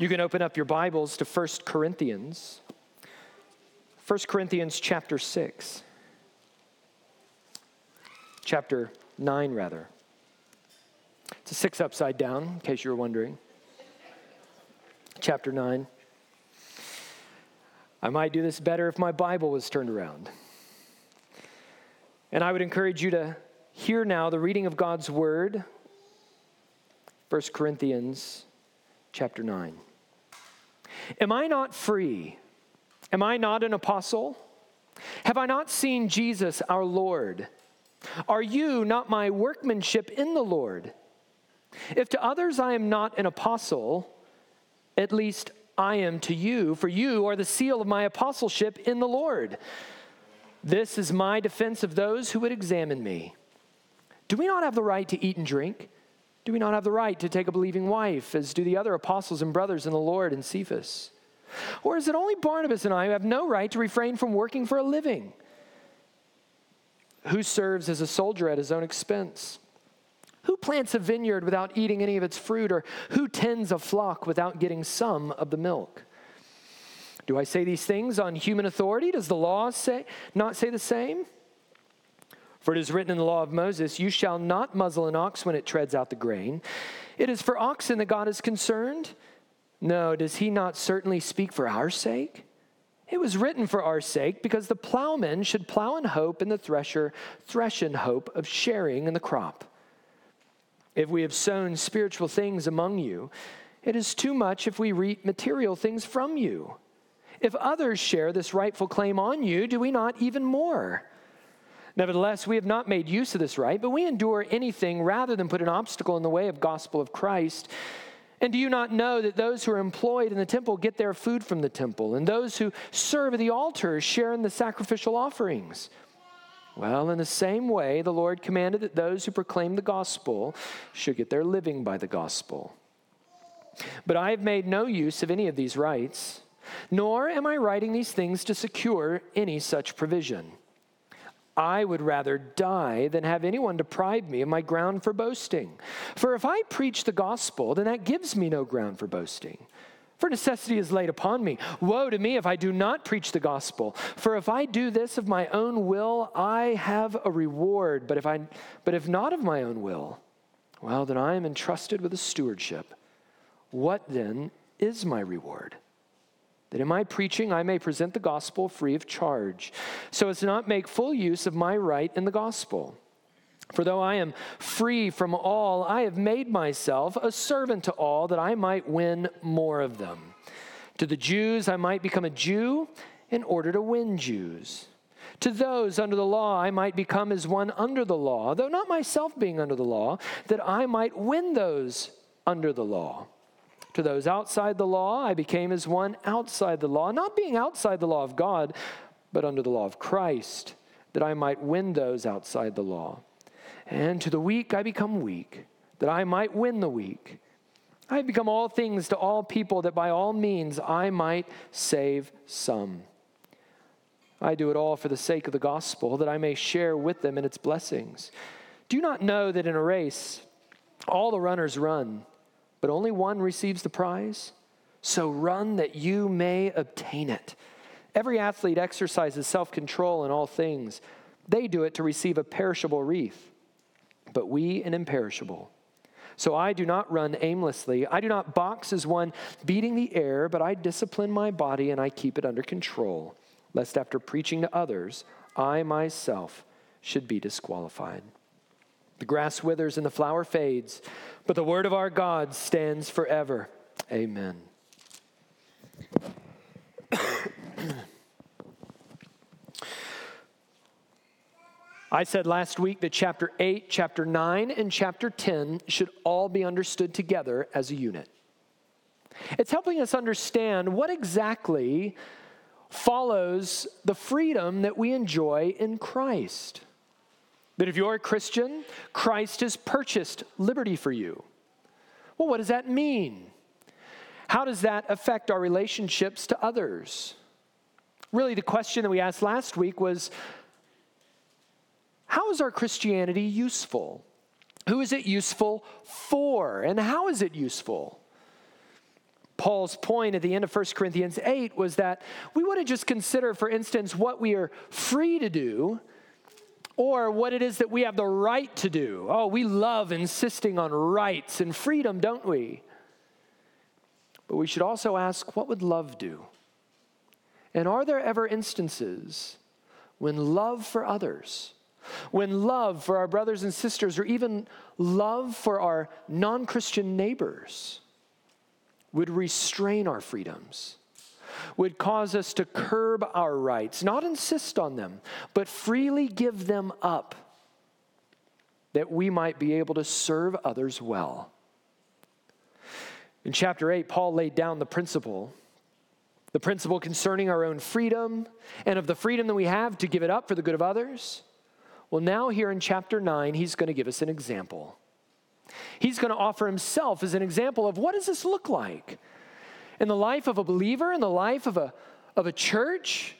You can open up your Bibles to 1 Corinthians. 1 Corinthians chapter 6. Chapter 9, rather. It's a six upside down, in case you were wondering. Chapter 9. I might do this better if my Bible was turned around. And I would encourage you to hear now the reading of God's Word, 1 Corinthians chapter 9. Am I not free? Am I not an apostle? Have I not seen Jesus our Lord? Are you not my workmanship in the Lord? If to others I am not an apostle, at least I am to you, for you are the seal of my apostleship in the Lord. This is my defense of those who would examine me. Do we not have the right to eat and drink? Do we not have the right to take a believing wife, as do the other apostles and brothers in the Lord and Cephas? Or is it only Barnabas and I who have no right to refrain from working for a living? Who serves as a soldier at his own expense? Who plants a vineyard without eating any of its fruit? Or who tends a flock without getting some of the milk? Do I say these things on human authority? Does the law say, not say the same? For it is written in the law of Moses, You shall not muzzle an ox when it treads out the grain. It is for oxen that God is concerned. No, does he not certainly speak for our sake? It was written for our sake because the plowman should plow in hope and the thresher thresh in hope of sharing in the crop. If we have sown spiritual things among you, it is too much if we reap material things from you. If others share this rightful claim on you, do we not even more? Nevertheless, we have not made use of this right, but we endure anything rather than put an obstacle in the way of gospel of Christ. And do you not know that those who are employed in the temple get their food from the temple, and those who serve at the altar share in the sacrificial offerings? Well, in the same way, the Lord commanded that those who proclaim the gospel should get their living by the gospel. But I have made no use of any of these rights, nor am I writing these things to secure any such provision. I would rather die than have anyone deprive me of my ground for boasting. For if I preach the gospel, then that gives me no ground for boasting. For necessity is laid upon me. Woe to me if I do not preach the gospel. For if I do this of my own will, I have a reward. But if, I, but if not of my own will, well, then I am entrusted with a stewardship. What then is my reward? That in my preaching I may present the gospel free of charge, so as to not make full use of my right in the gospel. For though I am free from all, I have made myself a servant to all that I might win more of them. To the Jews, I might become a Jew in order to win Jews. To those under the law, I might become as one under the law, though not myself being under the law, that I might win those under the law. To those outside the law, I became as one outside the law, not being outside the law of God, but under the law of Christ, that I might win those outside the law. And to the weak, I become weak, that I might win the weak. I become all things to all people, that by all means I might save some. I do it all for the sake of the gospel, that I may share with them in its blessings. Do you not know that in a race, all the runners run? But only one receives the prize. So run that you may obtain it. Every athlete exercises self control in all things. They do it to receive a perishable wreath, but we an imperishable. So I do not run aimlessly. I do not box as one beating the air, but I discipline my body and I keep it under control, lest after preaching to others, I myself should be disqualified. The grass withers and the flower fades, but the word of our God stands forever. Amen. I said last week that chapter 8, chapter 9, and chapter 10 should all be understood together as a unit. It's helping us understand what exactly follows the freedom that we enjoy in Christ. That if you're a Christian, Christ has purchased liberty for you. Well, what does that mean? How does that affect our relationships to others? Really, the question that we asked last week was how is our Christianity useful? Who is it useful for? And how is it useful? Paul's point at the end of 1 Corinthians 8 was that we wouldn't just consider, for instance, what we are free to do or what it is that we have the right to do. Oh, we love insisting on rights and freedom, don't we? But we should also ask what would love do? And are there ever instances when love for others, when love for our brothers and sisters, or even love for our non Christian neighbors would restrain our freedoms, would cause us to curb our rights, not insist on them, but freely give them up that we might be able to serve others well? In chapter 8, Paul laid down the principle the principle concerning our own freedom and of the freedom that we have to give it up for the good of others. Well, now, here in chapter 9, he's going to give us an example. He's going to offer himself as an example of what does this look like in the life of a believer, in the life of a, of a church,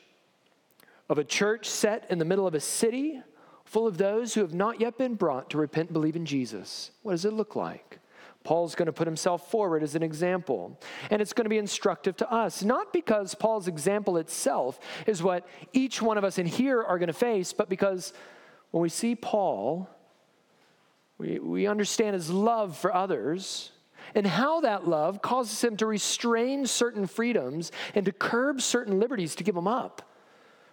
of a church set in the middle of a city full of those who have not yet been brought to repent and believe in Jesus. What does it look like? Paul's going to put himself forward as an example. And it's going to be instructive to us, not because Paul's example itself is what each one of us in here are going to face, but because when we see Paul, we, we understand his love for others and how that love causes him to restrain certain freedoms and to curb certain liberties to give them up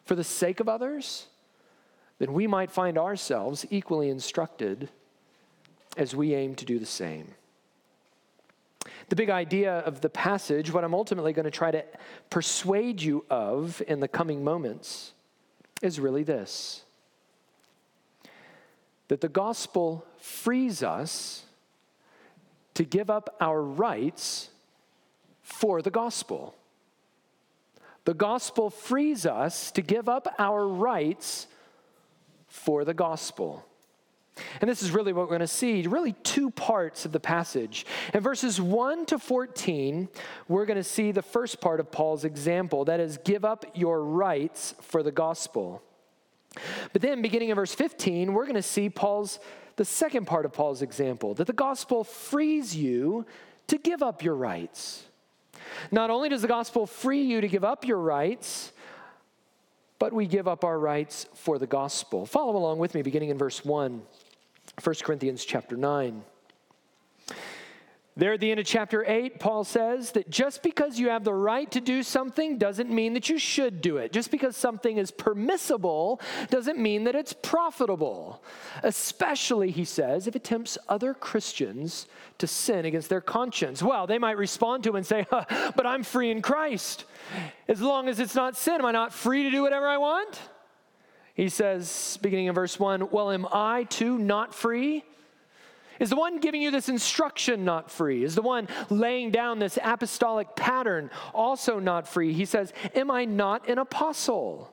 for the sake of others, then we might find ourselves equally instructed as we aim to do the same. The big idea of the passage, what I'm ultimately going to try to persuade you of in the coming moments, is really this that the gospel frees us to give up our rights for the gospel. The gospel frees us to give up our rights for the gospel. And this is really what we're going to see really two parts of the passage. In verses 1 to 14, we're going to see the first part of Paul's example that is, give up your rights for the gospel. But then, beginning in verse 15, we're going to see Paul's the second part of Paul's example that the gospel frees you to give up your rights. Not only does the gospel free you to give up your rights, but we give up our rights for the gospel. Follow along with me, beginning in verse 1. 1 Corinthians chapter 9. There at the end of chapter 8, Paul says that just because you have the right to do something doesn't mean that you should do it. Just because something is permissible doesn't mean that it's profitable. Especially, he says, if it tempts other Christians to sin against their conscience. Well, they might respond to him and say, huh, But I'm free in Christ. As long as it's not sin, am I not free to do whatever I want? He says, beginning in verse 1, Well, am I too not free? Is the one giving you this instruction not free? Is the one laying down this apostolic pattern also not free? He says, Am I not an apostle?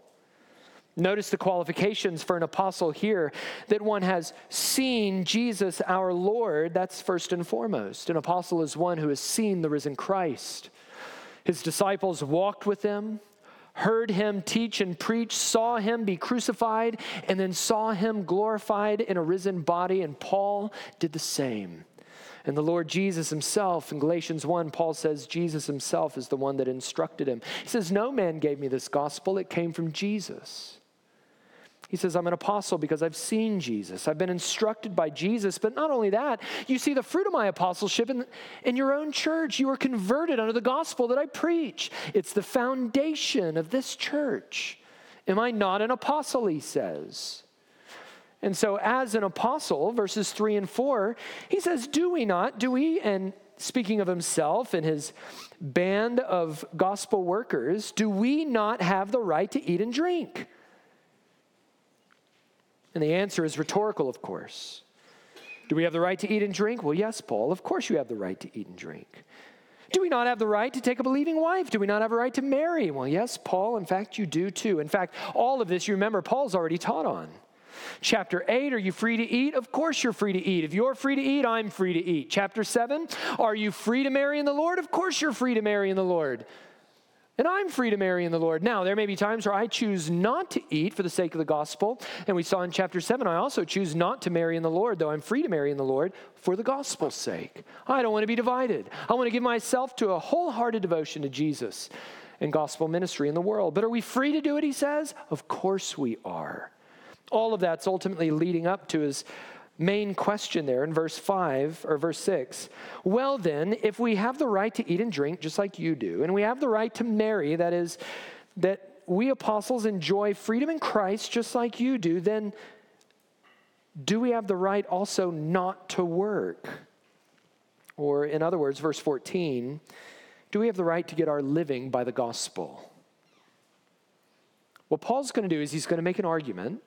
Notice the qualifications for an apostle here that one has seen Jesus our Lord. That's first and foremost. An apostle is one who has seen the risen Christ. His disciples walked with him, heard him teach and preach, saw him be crucified, and then saw him glorified in a risen body. And Paul did the same. And the Lord Jesus himself, in Galatians 1, Paul says Jesus himself is the one that instructed him. He says, No man gave me this gospel, it came from Jesus. He says, I'm an apostle because I've seen Jesus. I've been instructed by Jesus. But not only that, you see the fruit of my apostleship in, in your own church. You are converted under the gospel that I preach. It's the foundation of this church. Am I not an apostle? He says. And so, as an apostle, verses three and four, he says, Do we not? Do we? And speaking of himself and his band of gospel workers, do we not have the right to eat and drink? And the answer is rhetorical, of course. Do we have the right to eat and drink? Well, yes, Paul. Of course you have the right to eat and drink. Do we not have the right to take a believing wife? Do we not have a right to marry? Well, yes, Paul. In fact, you do too. In fact, all of this, you remember, Paul's already taught on. Chapter 8, are you free to eat? Of course you're free to eat. If you're free to eat, I'm free to eat. Chapter 7, are you free to marry in the Lord? Of course you're free to marry in the Lord. And I'm free to marry in the Lord. Now, there may be times where I choose not to eat for the sake of the gospel. And we saw in chapter 7, I also choose not to marry in the Lord, though I'm free to marry in the Lord for the gospel's sake. I don't want to be divided. I want to give myself to a wholehearted devotion to Jesus and gospel ministry in the world. But are we free to do it, he says? Of course we are. All of that's ultimately leading up to his main question there in verse 5 or verse 6. Well, then, if we have the right to eat and drink just like you do, and we have the right to marry, that is, that we apostles enjoy freedom in Christ just like you do, then do we have the right also not to work? Or, in other words, verse 14, do we have the right to get our living by the gospel? What Paul's going to do is he's going to make an argument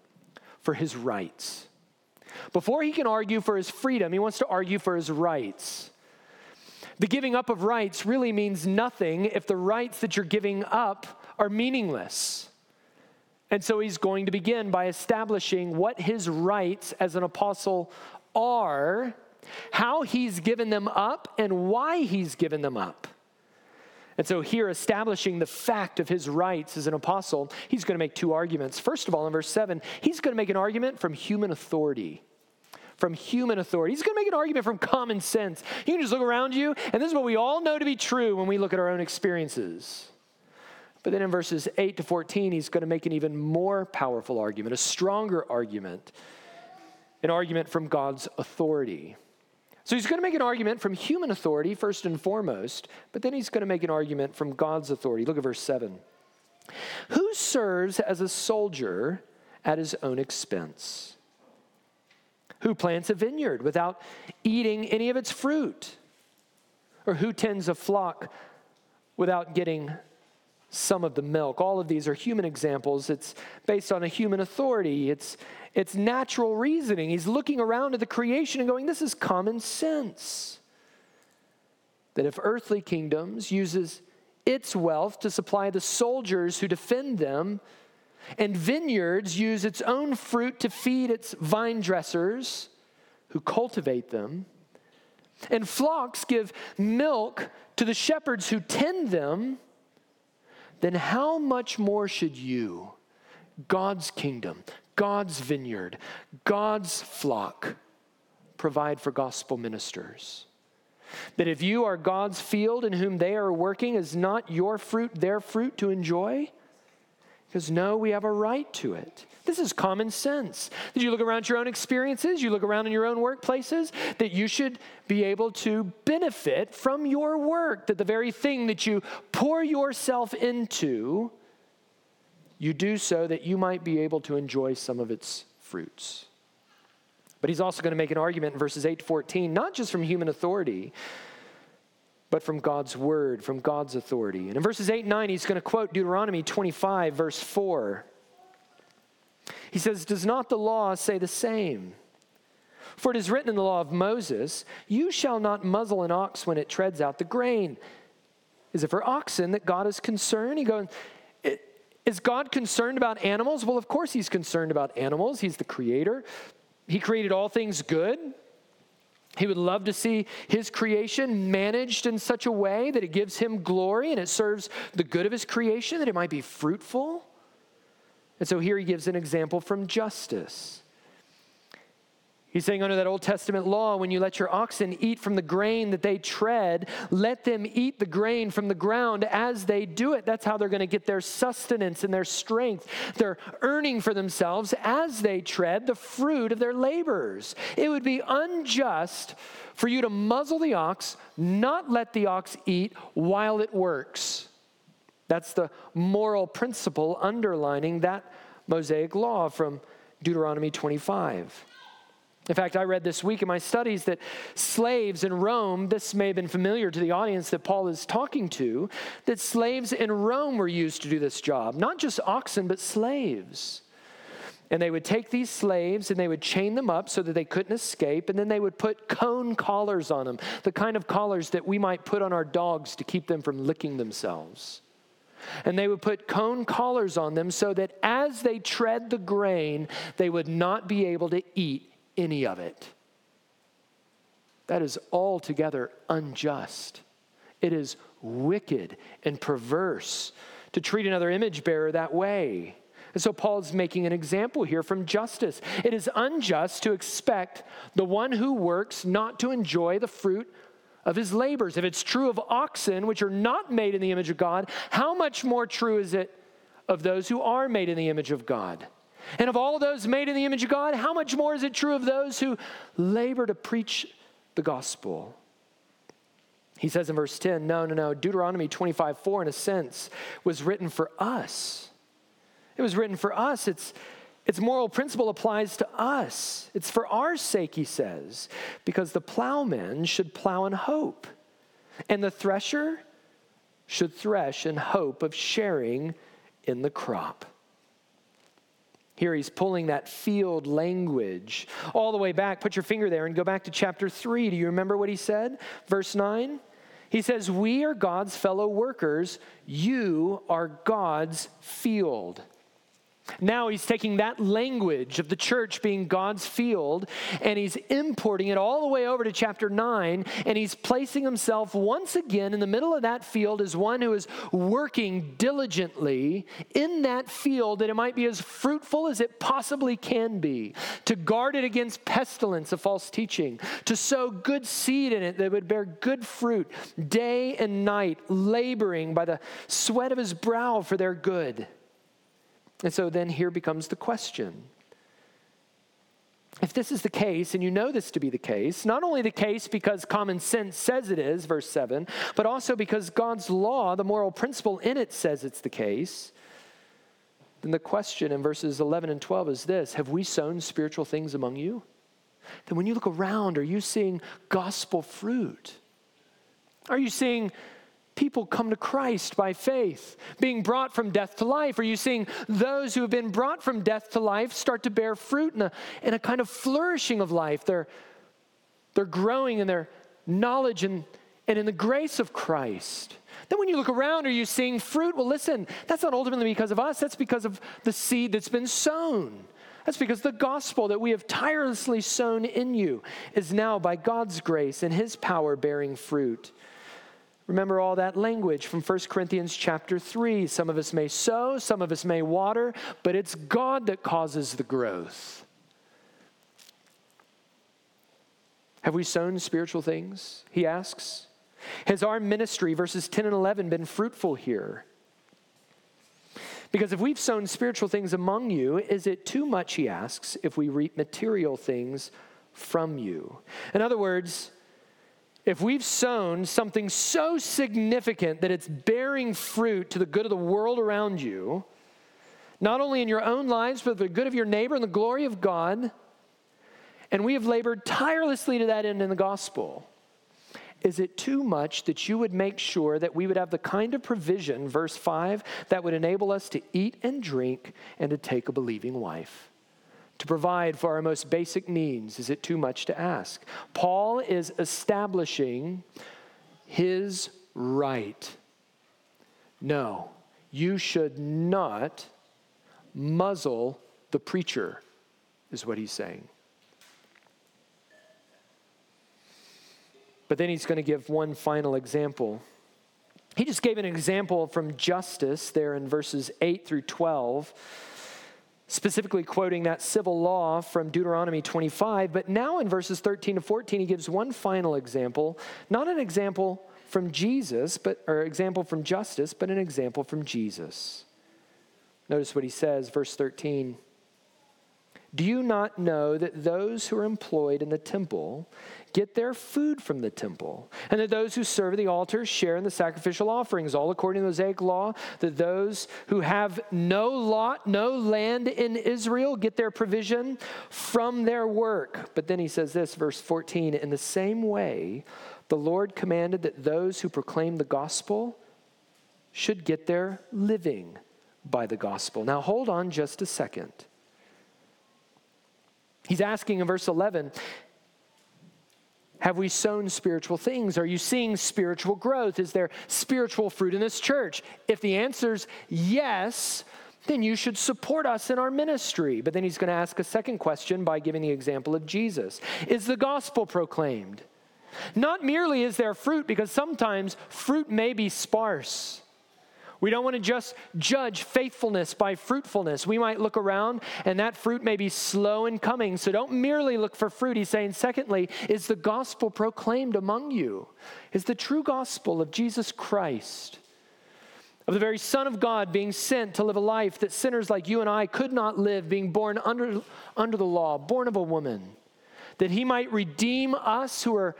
for his rights. Before he can argue for his freedom, he wants to argue for his rights. The giving up of rights really means nothing if the rights that you're giving up are meaningless. And so he's going to begin by establishing what his rights as an apostle are, how he's given them up, and why he's given them up. And so, here, establishing the fact of his rights as an apostle, he's going to make two arguments. First of all, in verse 7, he's going to make an argument from human authority. From human authority. He's going to make an argument from common sense. You can just look around you, and this is what we all know to be true when we look at our own experiences. But then in verses 8 to 14, he's going to make an even more powerful argument, a stronger argument, an argument from God's authority. So he's going to make an argument from human authority, first and foremost, but then he's going to make an argument from God's authority. Look at verse 7. Who serves as a soldier at his own expense? Who plants a vineyard without eating any of its fruit? Or who tends a flock without getting some of the milk. All of these are human examples. It's based on a human authority. It's, it's natural reasoning. He's looking around at the creation and going, this is common sense. That if earthly kingdoms uses its wealth to supply the soldiers who defend them, and vineyards use its own fruit to feed its vine dressers who cultivate them, and flocks give milk to the shepherds who tend them, then how much more should you, God's kingdom, God's vineyard, God's flock, provide for gospel ministers? That if you are God's field in whom they are working, is not your fruit their fruit to enjoy? Because no, we have a right to it. This is common sense. Did you look around your own experiences? You look around in your own workplaces? That you should be able to benefit from your work. That the very thing that you pour yourself into, you do so that you might be able to enjoy some of its fruits. But he's also going to make an argument in verses 8 to 14, not just from human authority, but from God's word, from God's authority. And in verses 8 and 9, he's going to quote Deuteronomy 25, verse 4. He says, Does not the law say the same? For it is written in the law of Moses, You shall not muzzle an ox when it treads out the grain. Is it for oxen that God is concerned? He goes, Is God concerned about animals? Well, of course he's concerned about animals. He's the creator. He created all things good. He would love to see his creation managed in such a way that it gives him glory and it serves the good of his creation, that it might be fruitful. And so here he gives an example from justice. He's saying, under that Old Testament law, when you let your oxen eat from the grain that they tread, let them eat the grain from the ground as they do it. That's how they're going to get their sustenance and their strength. They're earning for themselves as they tread the fruit of their labors. It would be unjust for you to muzzle the ox, not let the ox eat while it works. That's the moral principle underlining that Mosaic law from Deuteronomy 25. In fact, I read this week in my studies that slaves in Rome, this may have been familiar to the audience that Paul is talking to, that slaves in Rome were used to do this job. Not just oxen, but slaves. And they would take these slaves and they would chain them up so that they couldn't escape. And then they would put cone collars on them, the kind of collars that we might put on our dogs to keep them from licking themselves. And they would put cone collars on them so that as they tread the grain, they would not be able to eat any of it. That is altogether unjust. It is wicked and perverse to treat another image bearer that way. And so Paul's making an example here from justice. It is unjust to expect the one who works not to enjoy the fruit of his labors. If it's true of oxen, which are not made in the image of God, how much more true is it of those who are made in the image of God? And of all those made in the image of God, how much more is it true of those who labor to preach the gospel? He says in verse 10, no, no, no. Deuteronomy 25 4, in a sense, was written for us. It was written for us. It's, its moral principle applies to us. It's for our sake, he says, because the plowman should plow in hope, and the thresher should thresh in hope of sharing in the crop. Here he's pulling that field language all the way back. Put your finger there and go back to chapter 3. Do you remember what he said? Verse 9. He says, We are God's fellow workers. You are God's field. Now he's taking that language of the church being God's field and he's importing it all the way over to chapter 9 and he's placing himself once again in the middle of that field as one who is working diligently in that field that it might be as fruitful as it possibly can be, to guard it against pestilence of false teaching, to sow good seed in it that would bear good fruit day and night, laboring by the sweat of his brow for their good. And so then here becomes the question. If this is the case, and you know this to be the case, not only the case because common sense says it is, verse 7, but also because God's law, the moral principle in it, says it's the case, then the question in verses 11 and 12 is this Have we sown spiritual things among you? Then when you look around, are you seeing gospel fruit? Are you seeing people come to Christ by faith, being brought from death to life? Are you seeing those who have been brought from death to life start to bear fruit in a, in a kind of flourishing of life? They're, they're growing in their knowledge and, and in the grace of Christ. Then, when you look around, are you seeing fruit? Well, listen, that's not ultimately because of us, that's because of the seed that's been sown. That's because the gospel that we have tirelessly sown in you is now, by God's grace and His power, bearing fruit. Remember all that language from 1 Corinthians chapter 3. Some of us may sow, some of us may water, but it's God that causes the growth. Have we sown spiritual things? He asks. Has our ministry, verses 10 and 11, been fruitful here? Because if we've sown spiritual things among you, is it too much, he asks, if we reap material things from you? In other words, if we've sown something so significant that it's bearing fruit to the good of the world around you, not only in your own lives, but the good of your neighbor and the glory of God, and we have labored tirelessly to that end in the gospel, is it too much that you would make sure that we would have the kind of provision, verse 5, that would enable us to eat and drink and to take a believing wife? To provide for our most basic needs? Is it too much to ask? Paul is establishing his right. No, you should not muzzle the preacher, is what he's saying. But then he's going to give one final example. He just gave an example from justice there in verses 8 through 12 specifically quoting that civil law from Deuteronomy 25. But now in verses 13 to 14, he gives one final example, not an example from Jesus, but or example from justice, but an example from Jesus. Notice what he says, verse 13. Do you not know that those who are employed in the temple get their food from the temple, and that those who serve at the altar share in the sacrificial offerings, all according to the Mosaic law, that those who have no lot, no land in Israel, get their provision from their work. But then he says this, verse 14 In the same way, the Lord commanded that those who proclaim the gospel should get their living by the gospel. Now, hold on just a second. He's asking in verse 11, have we sown spiritual things? Are you seeing spiritual growth? Is there spiritual fruit in this church? If the answer is yes, then you should support us in our ministry. But then he's going to ask a second question by giving the example of Jesus Is the gospel proclaimed? Not merely is there fruit, because sometimes fruit may be sparse. We don't want to just judge faithfulness by fruitfulness. We might look around and that fruit may be slow in coming. So don't merely look for fruit. He's saying, secondly, is the gospel proclaimed among you? Is the true gospel of Jesus Christ, of the very Son of God being sent to live a life that sinners like you and I could not live, being born under, under the law, born of a woman, that he might redeem us who are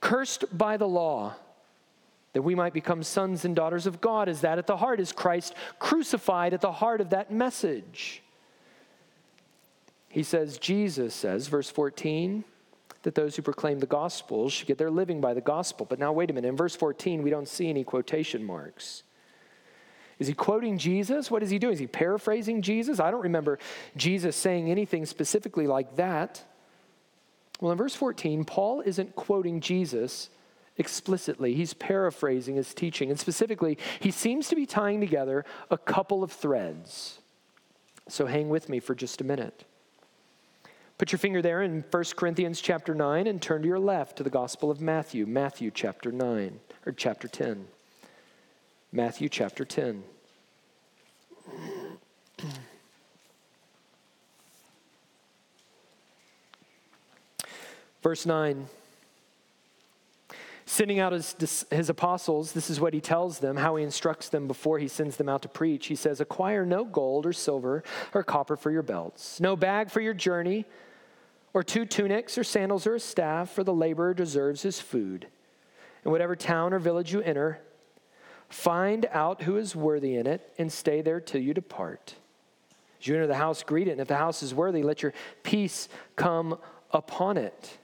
cursed by the law, that we might become sons and daughters of God. Is that at the heart? Is Christ crucified at the heart of that message? He says, Jesus says, verse 14, that those who proclaim the gospel should get their living by the gospel. But now, wait a minute. In verse 14, we don't see any quotation marks. Is he quoting Jesus? What is he doing? Is he paraphrasing Jesus? I don't remember Jesus saying anything specifically like that. Well, in verse 14, Paul isn't quoting Jesus explicitly, he's paraphrasing his teaching. And specifically, he seems to be tying together a couple of threads. So hang with me for just a minute. Put your finger there in 1 Corinthians chapter 9 and turn to your left to the Gospel of Matthew, Matthew chapter 9, or chapter 10. Matthew chapter 10. Verse 9. Sending out his, his apostles, this is what he tells them, how he instructs them before he sends them out to preach. He says, Acquire no gold or silver or copper for your belts, no bag for your journey, or two tunics or sandals or a staff, for the laborer deserves his food. In whatever town or village you enter, find out who is worthy in it and stay there till you depart. As you enter the house, greet it, and if the house is worthy, let your peace come upon it.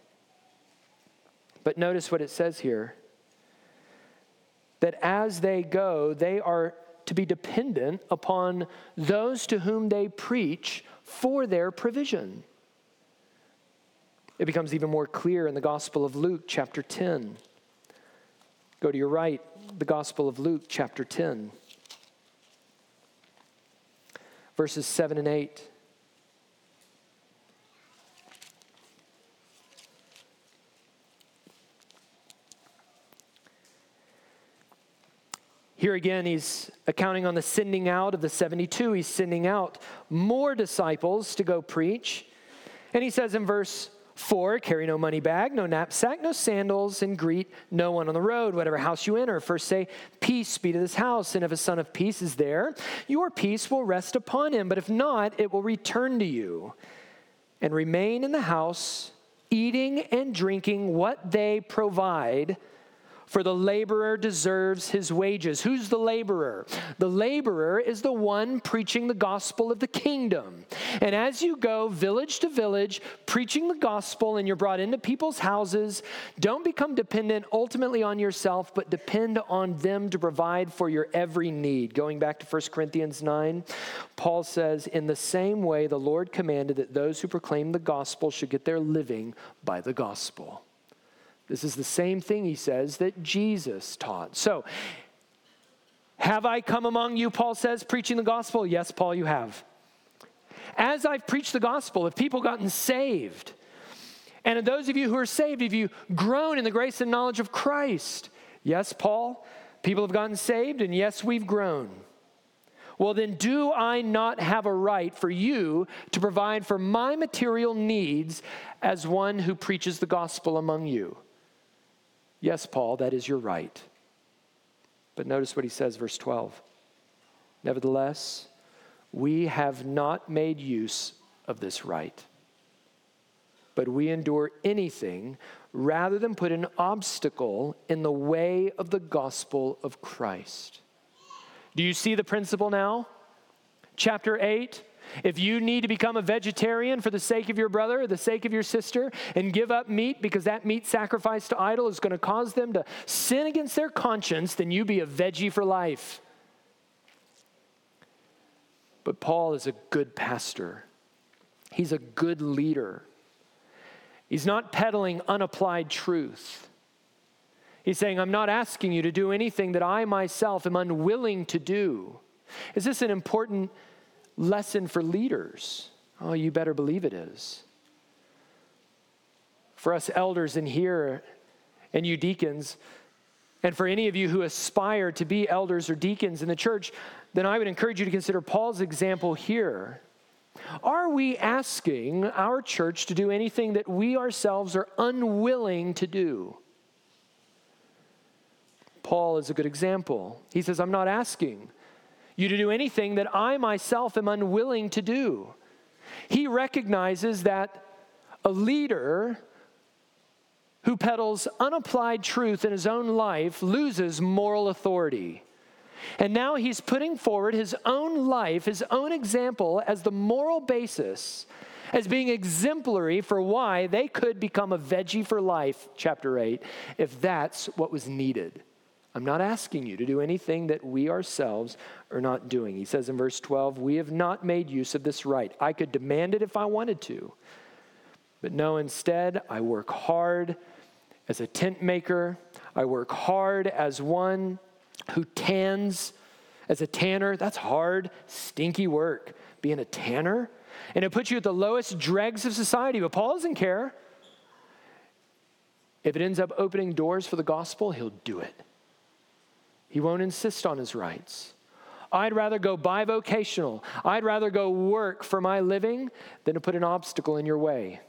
But notice what it says here that as they go, they are to be dependent upon those to whom they preach for their provision. It becomes even more clear in the Gospel of Luke, chapter 10. Go to your right, the Gospel of Luke, chapter 10, verses 7 and 8. Here again, he's accounting on the sending out of the 72. He's sending out more disciples to go preach. And he says in verse 4 carry no money bag, no knapsack, no sandals, and greet no one on the road. Whatever house you enter, first say, Peace be to this house. And if a son of peace is there, your peace will rest upon him. But if not, it will return to you. And remain in the house, eating and drinking what they provide for the laborer deserves his wages. Who's the laborer? The laborer is the one preaching the gospel of the kingdom. And as you go village to village preaching the gospel and you're brought into people's houses, don't become dependent ultimately on yourself, but depend on them to provide for your every need. Going back to 1 Corinthians 9, Paul says, In the same way, the Lord commanded that those who proclaim the gospel should get their living by the gospel. This is the same thing, he says, that Jesus taught. So, have I come among you, Paul says, preaching the gospel? Yes, Paul, you have. As I've preached the gospel, have people gotten saved? And those of you who are saved, have you grown in the grace and knowledge of Christ? Yes, Paul, people have gotten saved, and yes, we've grown. Well, then, do I not have a right for you to provide for my material needs as one who preaches the gospel among you? Yes, Paul, that is your right. But notice what he says, verse 12. Nevertheless, we have not made use of this right, but we endure anything rather than put an obstacle in the way of the gospel of Christ. Do you see the principle now? Chapter 8 if you need to become a vegetarian for the sake of your brother or the sake of your sister and give up meat because that meat sacrificed to idol is going to cause them to sin against their conscience, then you be a veggie for life. But Paul is a good pastor. He's a good leader. He's not peddling unapplied truth. He's saying, I'm not asking you to do anything that I myself am unwilling to do. Is this an important lesson for leaders? Oh, you better believe it is. For us elders in here, And you deacons, and for any of you who aspire to be elders or deacons in the church, then I would encourage you to consider Paul's example here. Are we asking our church to do anything that we ourselves are unwilling to do? Paul is a good example. He says, I'm not asking you to do anything that I myself am unwilling to do. He recognizes that a leader who peddles unapplied truth in his own life loses moral authority. And now he's putting forward his own life, his own example, as the moral basis, as being exemplary for why they could become a veggie for life, chapter 8, if that's what was needed. I'm not asking you to do anything that we ourselves are not doing. He says in verse 12, We have not made use of this right. I could demand it if I wanted to. But no, instead, I work hard as a tent maker. I work hard as one who tans, as a tanner. That's hard, stinky work, being a tanner. And it puts you at the lowest dregs of society. But Paul doesn't care. If it ends up opening doors for the gospel, he'll do it. He won't insist on his rights. I'd rather go bivocational. I'd rather go work for my living than to put an obstacle in your way.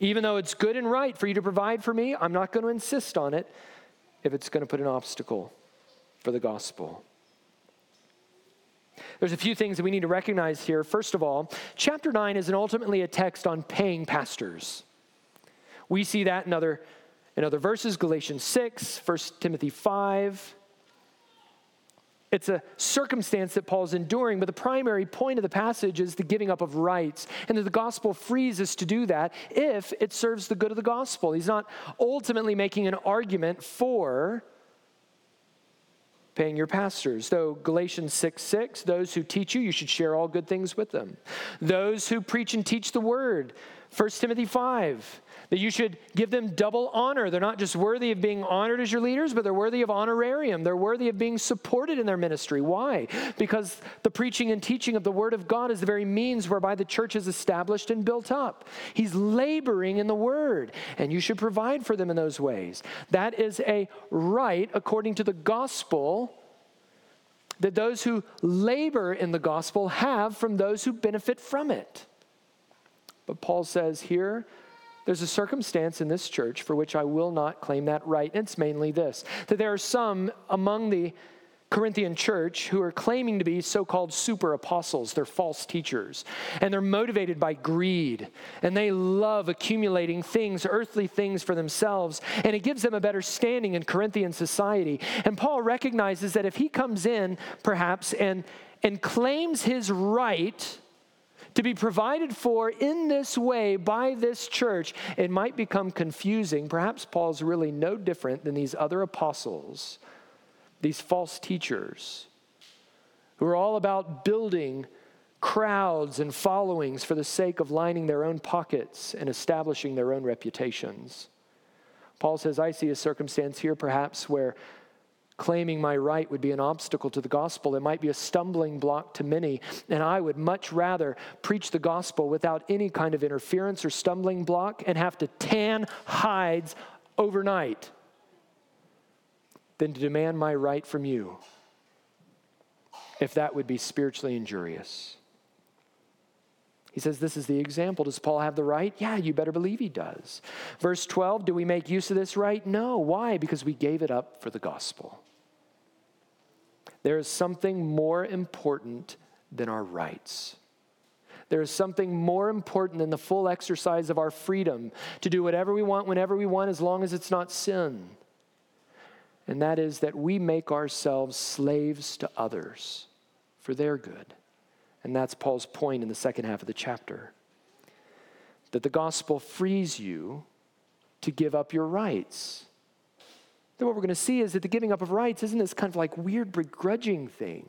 Even though it's good and right for you to provide for me, I'm not going to insist on it if it's going to put an obstacle for the gospel. There's a few things that we need to recognize here. First of all, chapter 9 is ultimately a text on paying pastors. We see that in other, in other verses, Galatians 6, 1 Timothy 5. It's a circumstance that Paul's enduring, but the primary point of the passage is the giving up of rights, and that the gospel frees us to do that if it serves the good of the gospel. He's not ultimately making an argument for paying your pastors. Though Galatians 6 6, those who teach you, you should share all good things with them. Those who preach and teach the word, 1 Timothy 5, that you should give them double honor. They're not just worthy of being honored as your leaders, but they're worthy of honorarium. They're worthy of being supported in their ministry. Why? Because the preaching and teaching of the Word of God is the very means whereby the church is established and built up. He's laboring in the Word, and you should provide for them in those ways. That is a right according to the gospel that those who labor in the gospel have from those who benefit from it. But Paul says here, there's a circumstance in this church for which I will not claim that right. And it's mainly this that there are some among the Corinthian church who are claiming to be so called super apostles. They're false teachers. And they're motivated by greed. And they love accumulating things, earthly things for themselves. And it gives them a better standing in Corinthian society. And Paul recognizes that if he comes in, perhaps, and, and claims his right to be provided for in this way by this church, it might become confusing. Perhaps Paul's really no different than these other apostles, these false teachers, who are all about building crowds and followings for the sake of lining their own pockets and establishing their own reputations. Paul says, I see a circumstance here perhaps where claiming my right would be an obstacle to the gospel. It might be a stumbling block to many. And I would much rather preach the gospel without any kind of interference or stumbling block and have to tan hides overnight than to demand my right from you, if that would be spiritually injurious. He says, This is the example. Does Paul have the right? Yeah, you better believe he does. Verse 12 Do we make use of this right? No. Why? Because we gave it up for the gospel. There is something more important than our rights. There is something more important than the full exercise of our freedom to do whatever we want, whenever we want, as long as it's not sin. And that is that we make ourselves slaves to others for their good. And that's Paul's point in the second half of the chapter. That the gospel frees you to give up your rights then what we're going to see is that the giving up of rights isn't this kind of like weird begrudging thing.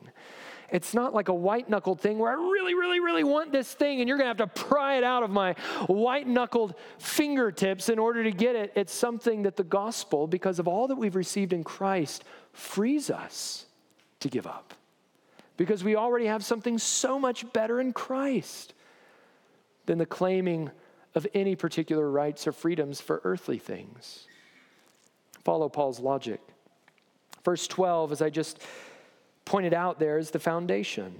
It's not like a white knuckled thing where I really, really, really want this thing and you're going to have to pry it out of my white knuckled fingertips in order to get it. It's something that the gospel, because of all that we've received in Christ, frees us to give up. Because we already have something so much better in Christ than the claiming of any particular rights or freedoms for earthly things. Follow Paul's logic. Verse 12, as I just pointed out there, is the foundation.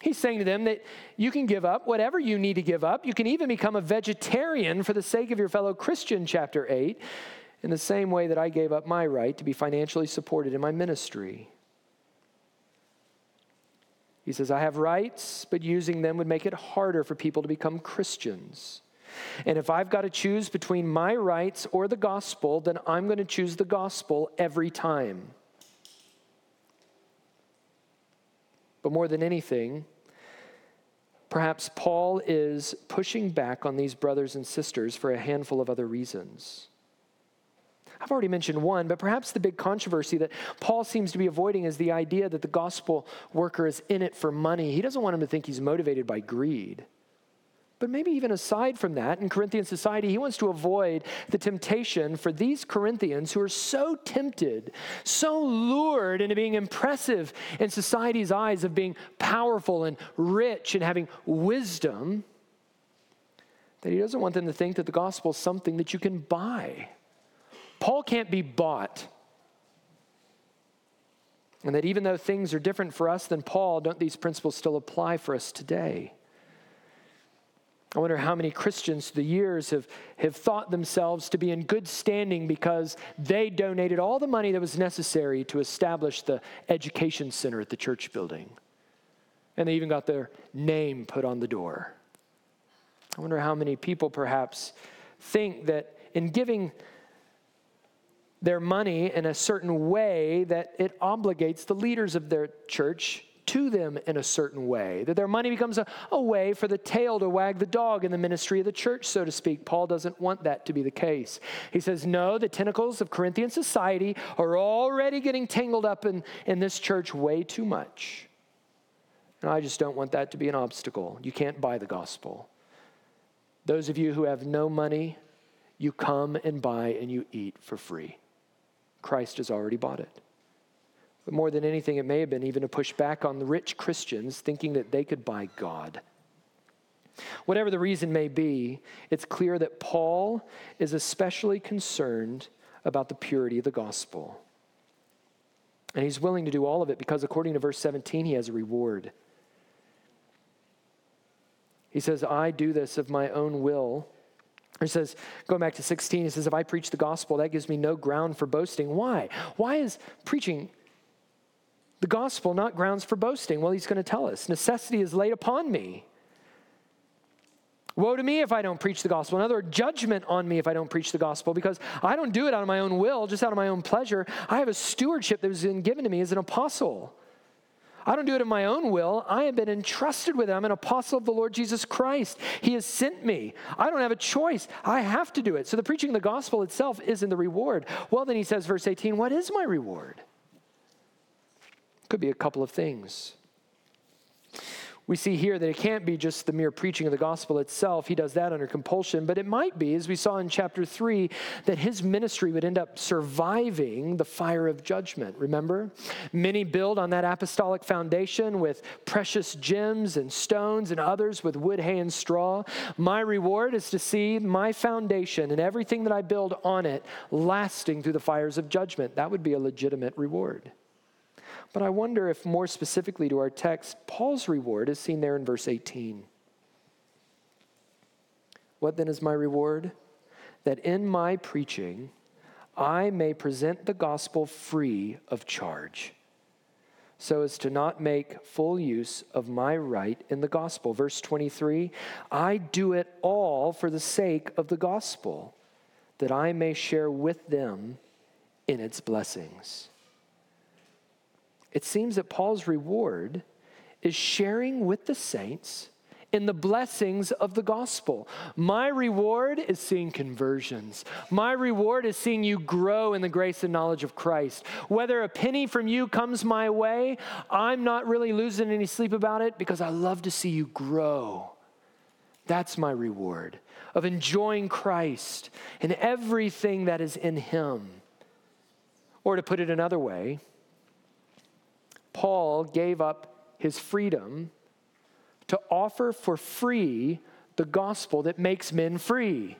He's saying to them that you can give up whatever you need to give up. You can even become a vegetarian for the sake of your fellow Christian, chapter 8, in the same way that I gave up my right to be financially supported in my ministry. He says, I have rights, but using them would make it harder for people to become Christians. And if I've got to choose between my rights or the gospel, then I'm going to choose the gospel every time. But more than anything, perhaps Paul is pushing back on these brothers and sisters for a handful of other reasons. I've already mentioned one, but perhaps the big controversy that Paul seems to be avoiding is the idea that the gospel worker is in it for money. He doesn't want him to think he's motivated by greed. But maybe even aside from that, in Corinthian society, he wants to avoid the temptation for these Corinthians who are so tempted, so lured into being impressive in society's eyes of being powerful and rich and having wisdom, that he doesn't want them to think that the gospel is something that you can buy. Paul can't be bought. And that even though things are different for us than Paul, don't these principles still apply for us today? I wonder how many Christians through the years have, have thought themselves to be in good standing because they donated all the money that was necessary to establish the education center at the church building. And they even got their name put on the door. I wonder how many people perhaps think that in giving their money in a certain way that it obligates the leaders of their church to them in a certain way, that their money becomes a, a way for the tail to wag the dog in the ministry of the church, so to speak. Paul doesn't want that to be the case. He says, No, the tentacles of Corinthian society are already getting tangled up in, in this church way too much. And I just don't want that to be an obstacle. You can't buy the gospel. Those of you who have no money, you come and buy and you eat for free. Christ has already bought it. But more than anything, it may have been even a push back on the rich Christians thinking that they could buy God. Whatever the reason may be, it's clear that Paul is especially concerned about the purity of the gospel. And he's willing to do all of it because, according to verse 17, he has a reward. He says, I do this of my own will. He says, going back to 16, he says, If I preach the gospel, that gives me no ground for boasting. Why? Why is preaching the gospel not grounds for boasting? Well, he's going to tell us necessity is laid upon me. Woe to me if I don't preach the gospel. In other words, judgment on me if I don't preach the gospel, because I don't do it out of my own will, just out of my own pleasure. I have a stewardship that has been given to me as an apostle. I don't do it of my own will. I have been entrusted with it. I'm an apostle of the Lord Jesus Christ. He has sent me. I don't have a choice. I have to do it. So the preaching of the gospel itself isn't the reward. Well, then he says, verse 18, what is my reward? Could be a couple of things. We see here that it can't be just the mere preaching of the gospel itself. He does that under compulsion, but it might be, as we saw in chapter 3, that his ministry would end up surviving the fire of judgment. Remember? Many build on that apostolic foundation with precious gems and stones, and others with wood, hay, and straw. My reward is to see my foundation and everything that I build on it lasting through the fires of judgment. That would be a legitimate reward. But I wonder if, more specifically to our text, Paul's reward is seen there in verse 18. What then is my reward? That in my preaching I may present the gospel free of charge, so as to not make full use of my right in the gospel. Verse 23 I do it all for the sake of the gospel, that I may share with them in its blessings it seems that Paul's reward is sharing with the saints in the blessings of the gospel. My reward is seeing conversions. My reward is seeing you grow in the grace and knowledge of Christ. Whether a penny from you comes my way, I'm not really losing any sleep about it because I love to see you grow. That's my reward of enjoying Christ and everything that is in Him. Or to put it another way, Paul gave up his freedom to offer for free the gospel that makes men free.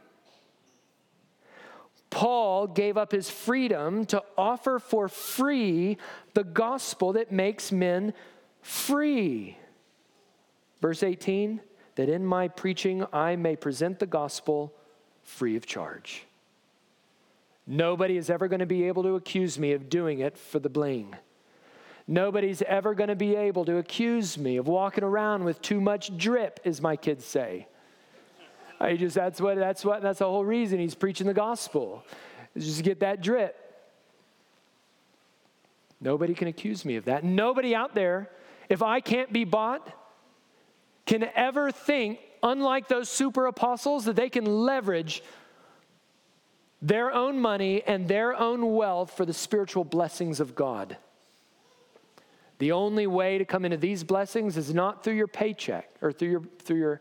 Paul gave up his freedom to offer for free the gospel that makes men free. Verse 18, that in my preaching I may present the gospel free of charge. Nobody is ever going to be able to accuse me of doing it for the bling. Nobody's ever going to be able to accuse me of walking around with too much drip, as my kids say. I just that's what that's what that's the whole reason he's preaching the gospel. Is just get that drip. Nobody can accuse me of that. Nobody out there, if I can't be bought, can ever think, unlike those super apostles, that they can leverage their own money and their own wealth for the spiritual blessings of God. The only way to come into these blessings is not through your paycheck or through your, through your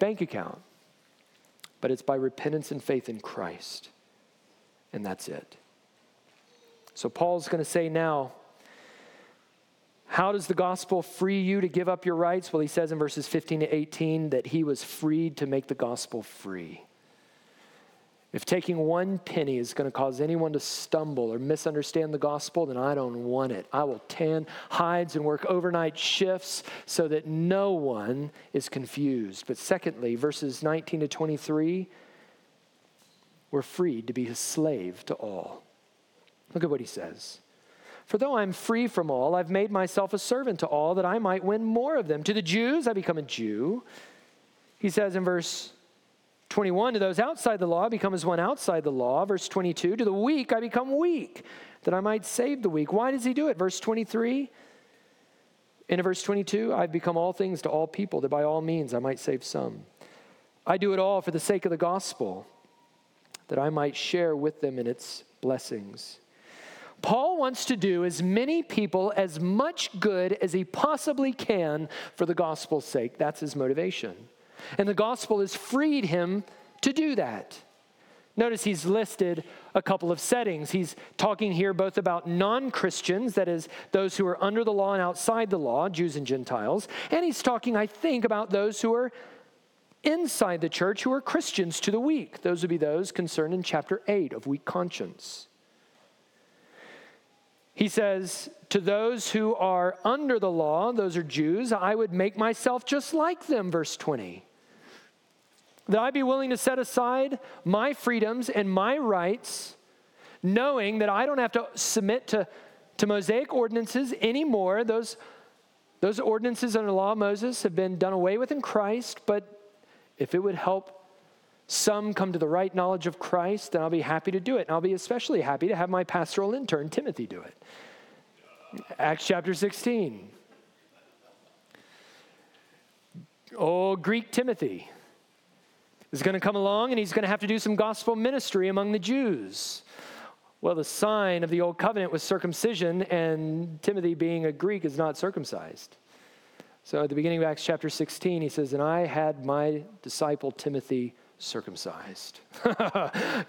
bank account, but it's by repentance and faith in Christ. And that's it. So Paul's going to say now, how does the gospel free you to give up your rights? Well, he says in verses 15 to 18 that he was freed to make the gospel free. If taking one penny is going to cause anyone to stumble or misunderstand the gospel, then I don't want it. I will tan hides and work overnight shifts so that no one is confused. But secondly, verses 19 to 23, we're freed to be a slave to all. Look at what he says. For though I'm free from all, I've made myself a servant to all that I might win more of them. To the Jews, I become a Jew. He says in verse 21 to those outside the law, I become as one outside the law. Verse 22 to the weak, I become weak, that I might save the weak. Why does he do it? Verse 23 in verse 22, I've become all things to all people, that by all means I might save some. I do it all for the sake of the gospel, that I might share with them in its blessings. Paul wants to do as many people as much good as he possibly can for the gospel's sake. That's his motivation. And the gospel has freed him to do that. Notice he's listed a couple of settings. He's talking here both about non Christians, that is, those who are under the law and outside the law, Jews and Gentiles, and he's talking, I think, about those who are inside the church who are Christians to the weak. Those would be those concerned in chapter 8 of weak conscience. He says, To those who are under the law, those are Jews, I would make myself just like them, verse 20 that I be willing to set aside my freedoms and my rights, knowing that I don't have to submit to, to Mosaic ordinances anymore. Those, those ordinances under the law of Moses have been done away with in Christ, but if it would help some come to the right knowledge of Christ, then I'll be happy to do it. And I'll be especially happy to have my pastoral intern, Timothy, do it. Acts chapter 16. Oh, Greek Timothy is going to come along and he's going to have to do some gospel ministry among the Jews. Well, the sign of the old covenant was circumcision, and Timothy, being a Greek, is not circumcised. So at the beginning of Acts chapter 16, he says, And I had my disciple Timothy circumcised.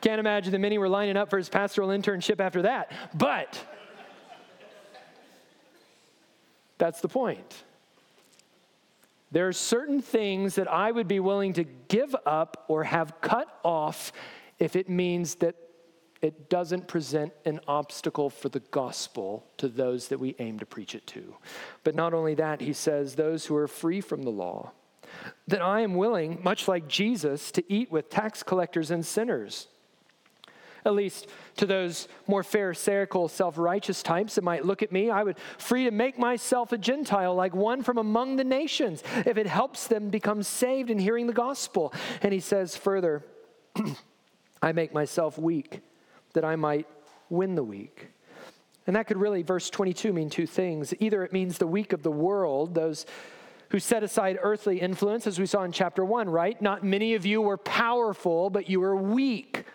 Can't imagine that many were lining up for his pastoral internship after that, but that's the point. There are certain things that I would be willing to give up or have cut off if it means that it doesn't present an obstacle for the gospel to those that we aim to preach it to. But not only that, he says, those who are free from the law, that I am willing, much like Jesus, to eat with tax collectors and sinners at least to those more pharisaical, self righteous types that might look at me, I would free to make myself a Gentile, like one from among the nations, if it helps them become saved in hearing the gospel. And he says further, I make myself weak that I might win the weak. And that could really, verse 22, mean two things. Either it means the weak of the world, those who set aside earthly influence, as we saw in chapter 1, right? Not many of you were powerful, but you were weak.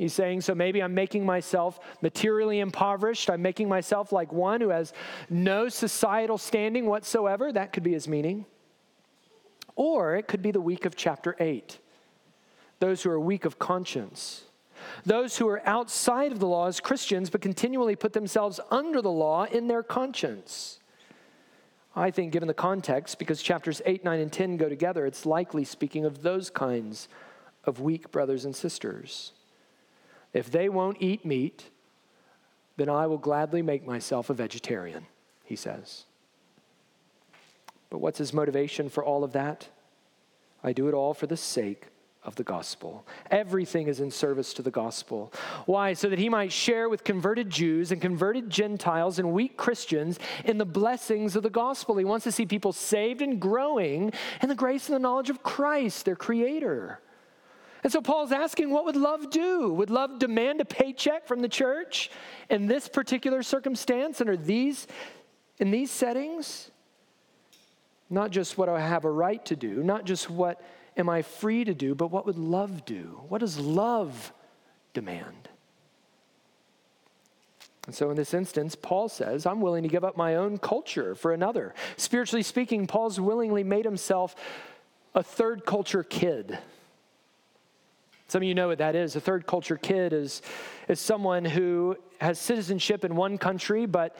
He's saying, so maybe I'm making myself materially impoverished. I'm making myself like one who has no societal standing whatsoever. That could be his meaning. Or it could be the weak of chapter 8 those who are weak of conscience. Those who are outside of the law as Christians, but continually put themselves under the law in their conscience. I think, given the context, because chapters 8, 9, and 10 go together, it's likely speaking of those kinds of weak brothers and sisters If they won't eat meat, then I will gladly make myself a vegetarian, he says. But what's his motivation for all of that? I do it all for the sake of the gospel. Everything is in service to the gospel. Why? So that he might share with converted Jews and converted Gentiles and weak Christians in the blessings of the gospel. He wants to see people saved and growing in the grace and the knowledge of Christ, their creator. And so Paul's asking, what would love do? Would love demand a paycheck from the church in this particular circumstance under these in these settings? Not just what I have a right to do, not just what am I free to do, but what would love do? What does love demand? And so, in this instance, Paul says, I'm willing to give up my own culture for another. Spiritually speaking, Paul's willingly made himself a third culture kid. Some of you know what that is. A third culture kid is, is someone who has citizenship in one country, but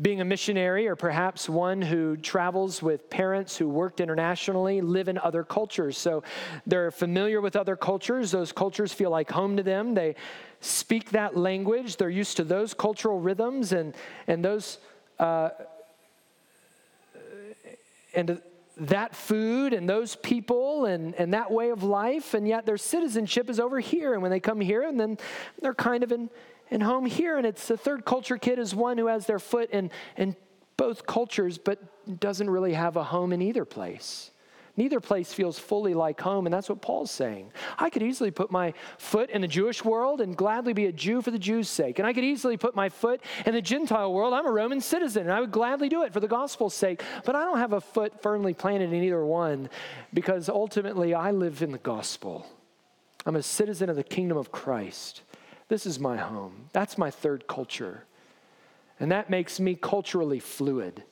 being a missionary, or perhaps one who travels with parents who worked internationally, live in other cultures. So they're familiar with other cultures. Those cultures feel like home to them. They speak that language. They're used to those cultural rhythms and, and those. Uh, and that food and those people and, and that way of life, and yet their citizenship is over here. And when they come here, and then they're kind of in, and home here. And it's the third culture kid is one who has their foot in, in both cultures, but doesn't really have a home in either place. Neither place feels fully like home, and that's what Paul's saying. I could easily put my foot in the Jewish world and gladly be a Jew for the Jews' sake. And I could easily put my foot in the Gentile world. I'm a Roman citizen, and I would gladly do it for the gospel's sake. But I don't have a foot firmly planted in either one because ultimately I live in the gospel. I'm a citizen of the kingdom of Christ. This is my home. That's my third culture. And that makes me culturally fluid.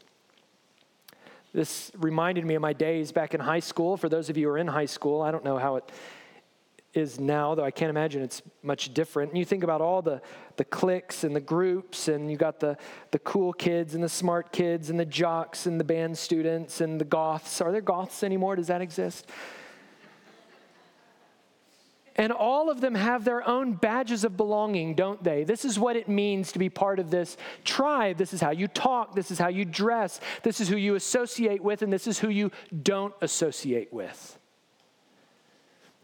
This reminded me of my days back in high school. For those of you who are in high school, I don't know how it is now, though I can't imagine it's much different. And you think about all the, the cliques and the groups, and you got the, the cool kids and the smart kids and the jocks and the band students and the goths. Are there goths anymore? Does that exist? And all of them have their own badges of belonging, don't they? This is what it means to be part of this tribe. This is how you talk. This is how you dress. This is who you associate with, and this is who you don't associate with.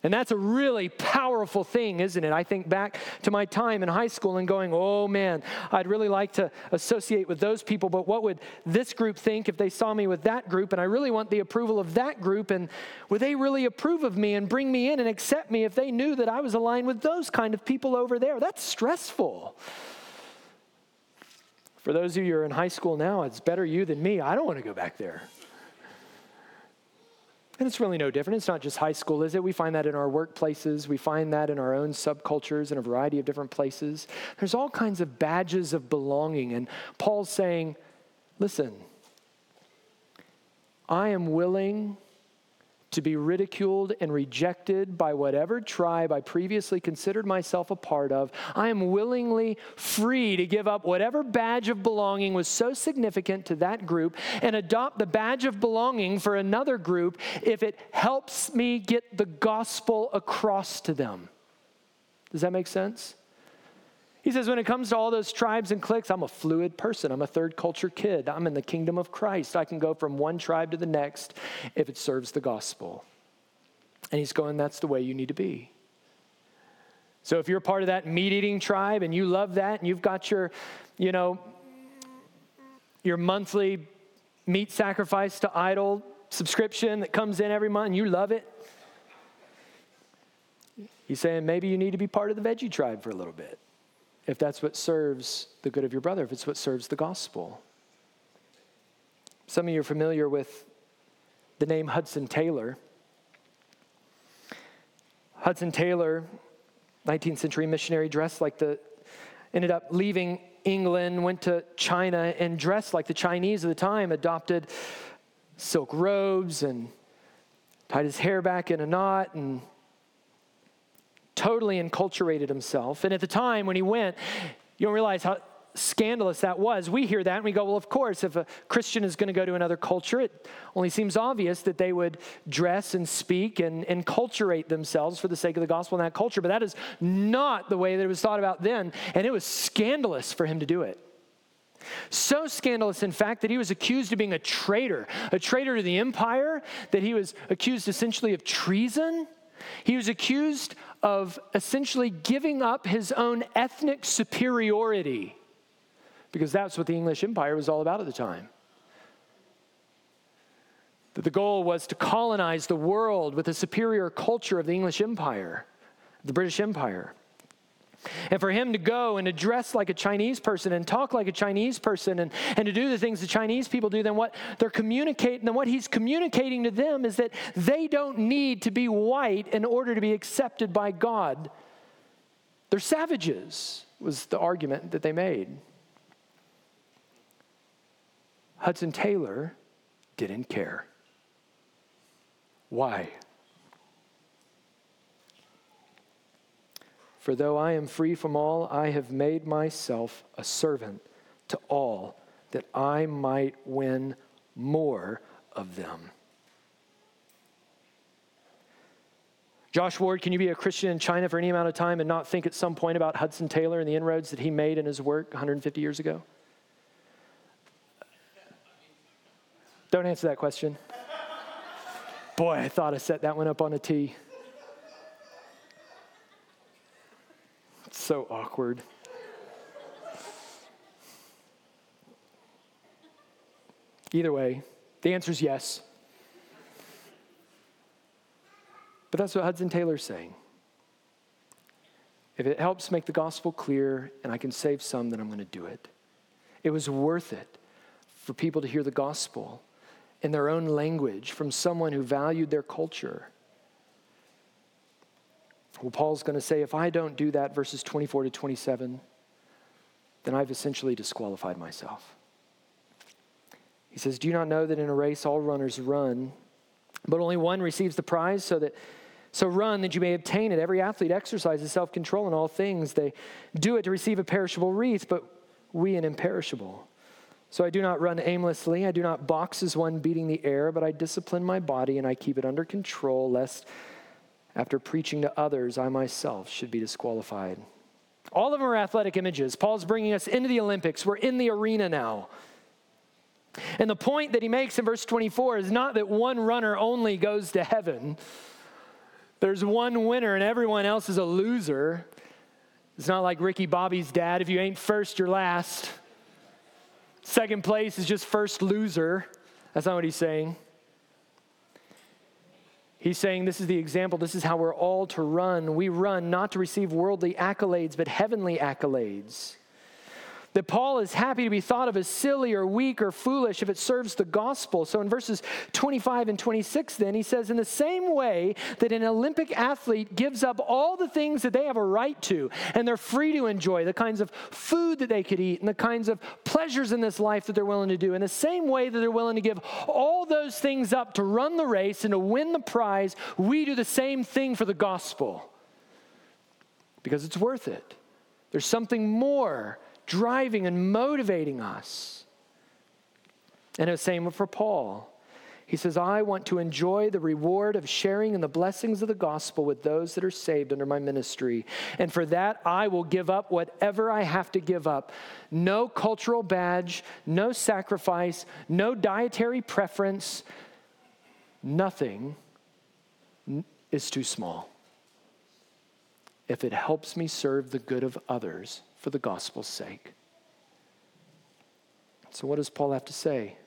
And that's a really powerful thing, isn't it? I think back to my time in high school and going, oh man, I'd really like to associate with those people, but what would this group think if they saw me with that group? And I really want the approval of that group. And would they really approve of me and bring me in and accept me if they knew that I was aligned with those kind of people over there? That's stressful. For those of you who are in high school now, it's better you than me. I don't want to go back there. And it's really no different. It's not just high school, is it? We find that in our workplaces. We find that in our own subcultures in a variety of different places. There's all kinds of badges of belonging. And Paul's saying, listen, I am willing to be ridiculed and rejected by whatever tribe I previously considered myself a part of. I am willingly free to give up whatever badge of belonging was so significant to that group and adopt the badge of belonging for another group if it helps me get the gospel across to them. Does that make sense? He says, when it comes to all those tribes and cliques, I'm a fluid person. I'm a third culture kid. I'm in the kingdom of Christ. I can go from one tribe to the next if it serves the gospel. And he's going, that's the way you need to be. So if you're part of that meat eating tribe and you love that and you've got your, you know, your monthly meat sacrifice to idol subscription that comes in every month and you love it, he's saying maybe you need to be part of the veggie tribe for a little bit if that's what serves the good of your brother, if it's what serves the gospel. Some of you are familiar with the name Hudson Taylor. Hudson Taylor, 19th century missionary, dressed like the, ended up leaving England, went to China, and dressed like the Chinese of the time, adopted silk robes and tied his hair back in a knot and totally enculturated himself. And at the time when he went, you don't realize how scandalous that was. We hear that and we go, well, of course, if a Christian is going to go to another culture, it only seems obvious that they would dress and speak and enculturate themselves for the sake of the gospel in that culture. But that is not the way that it was thought about then. And it was scandalous for him to do it. So scandalous, in fact, that he was accused of being a traitor, a traitor to the empire, that he was accused essentially of treason. He was accused of essentially giving up his own ethnic superiority because that's what the English Empire was all about at the time. That the goal was to colonize the world with the superior culture of the English Empire, the British Empire. And for him to go and to dress like a Chinese person and talk like a Chinese person and, and to do the things the Chinese people do, then what they're communicating, then what he's communicating to them is that they don't need to be white in order to be accepted by God. They're savages, was the argument that they made. Hudson Taylor didn't care. Why? For though I am free from all, I have made myself a servant to all, that I might win more of them. Josh Ward, can you be a Christian in China for any amount of time and not think at some point about Hudson Taylor and the inroads that he made in his work 150 years ago? Don't answer that question. Boy, I thought I set that one up on a tee. So awkward. Either way, the answer is yes. But that's what Hudson Taylor's saying. If it helps make the gospel clear and I can save some, then I'm going to do it. It was worth it for people to hear the gospel in their own language from someone who valued their culture. Well, Paul's going to say, if I don't do that, verses 24 to 27, then I've essentially disqualified myself. He says, Do you not know that in a race all runners run, but only one receives the prize? So that so run that you may obtain it. Every athlete exercises self-control in all things. They do it to receive a perishable wreath, but we an imperishable. So I do not run aimlessly. I do not box as one beating the air, but I discipline my body and I keep it under control, lest after preaching to others, I myself should be disqualified. All of them are athletic images. Paul's bringing us into the Olympics. We're in the arena now. And the point that he makes in verse 24 is not that one runner only goes to heaven. There's one winner and everyone else is a loser. It's not like Ricky Bobby's dad. If you ain't first, you're last. Second place is just first loser. That's not what he's saying. He's saying this is the example. This is how we're all to run. We run not to receive worldly accolades, but heavenly accolades that Paul is happy to be thought of as silly or weak or foolish if it serves the gospel. So in verses 25 and 26, then, he says, In the same way that an Olympic athlete gives up all the things that they have a right to and they're free to enjoy, the kinds of food that they could eat and the kinds of pleasures in this life that they're willing to do, in the same way that they're willing to give all those things up to run the race and to win the prize, we do the same thing for the gospel because it's worth it. There's something more driving and motivating us. And the same for Paul. He says, I want to enjoy the reward of sharing in the blessings of the gospel with those that are saved under my ministry. And for that, I will give up whatever I have to give up. No cultural badge, no sacrifice, no dietary preference. Nothing is too small. If it helps me serve the good of others, for the gospel's sake. So, what does Paul have to say?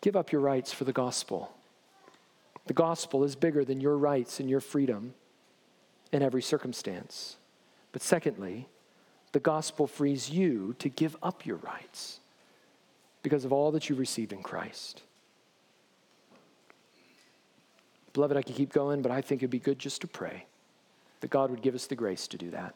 Give up your rights for the gospel. The gospel is bigger than your rights and your freedom in every circumstance. But secondly, the gospel frees you to give up your rights because of all that you received in Christ. Beloved, I could keep going, but I think it'd be good just to pray that God would give us the grace to do that.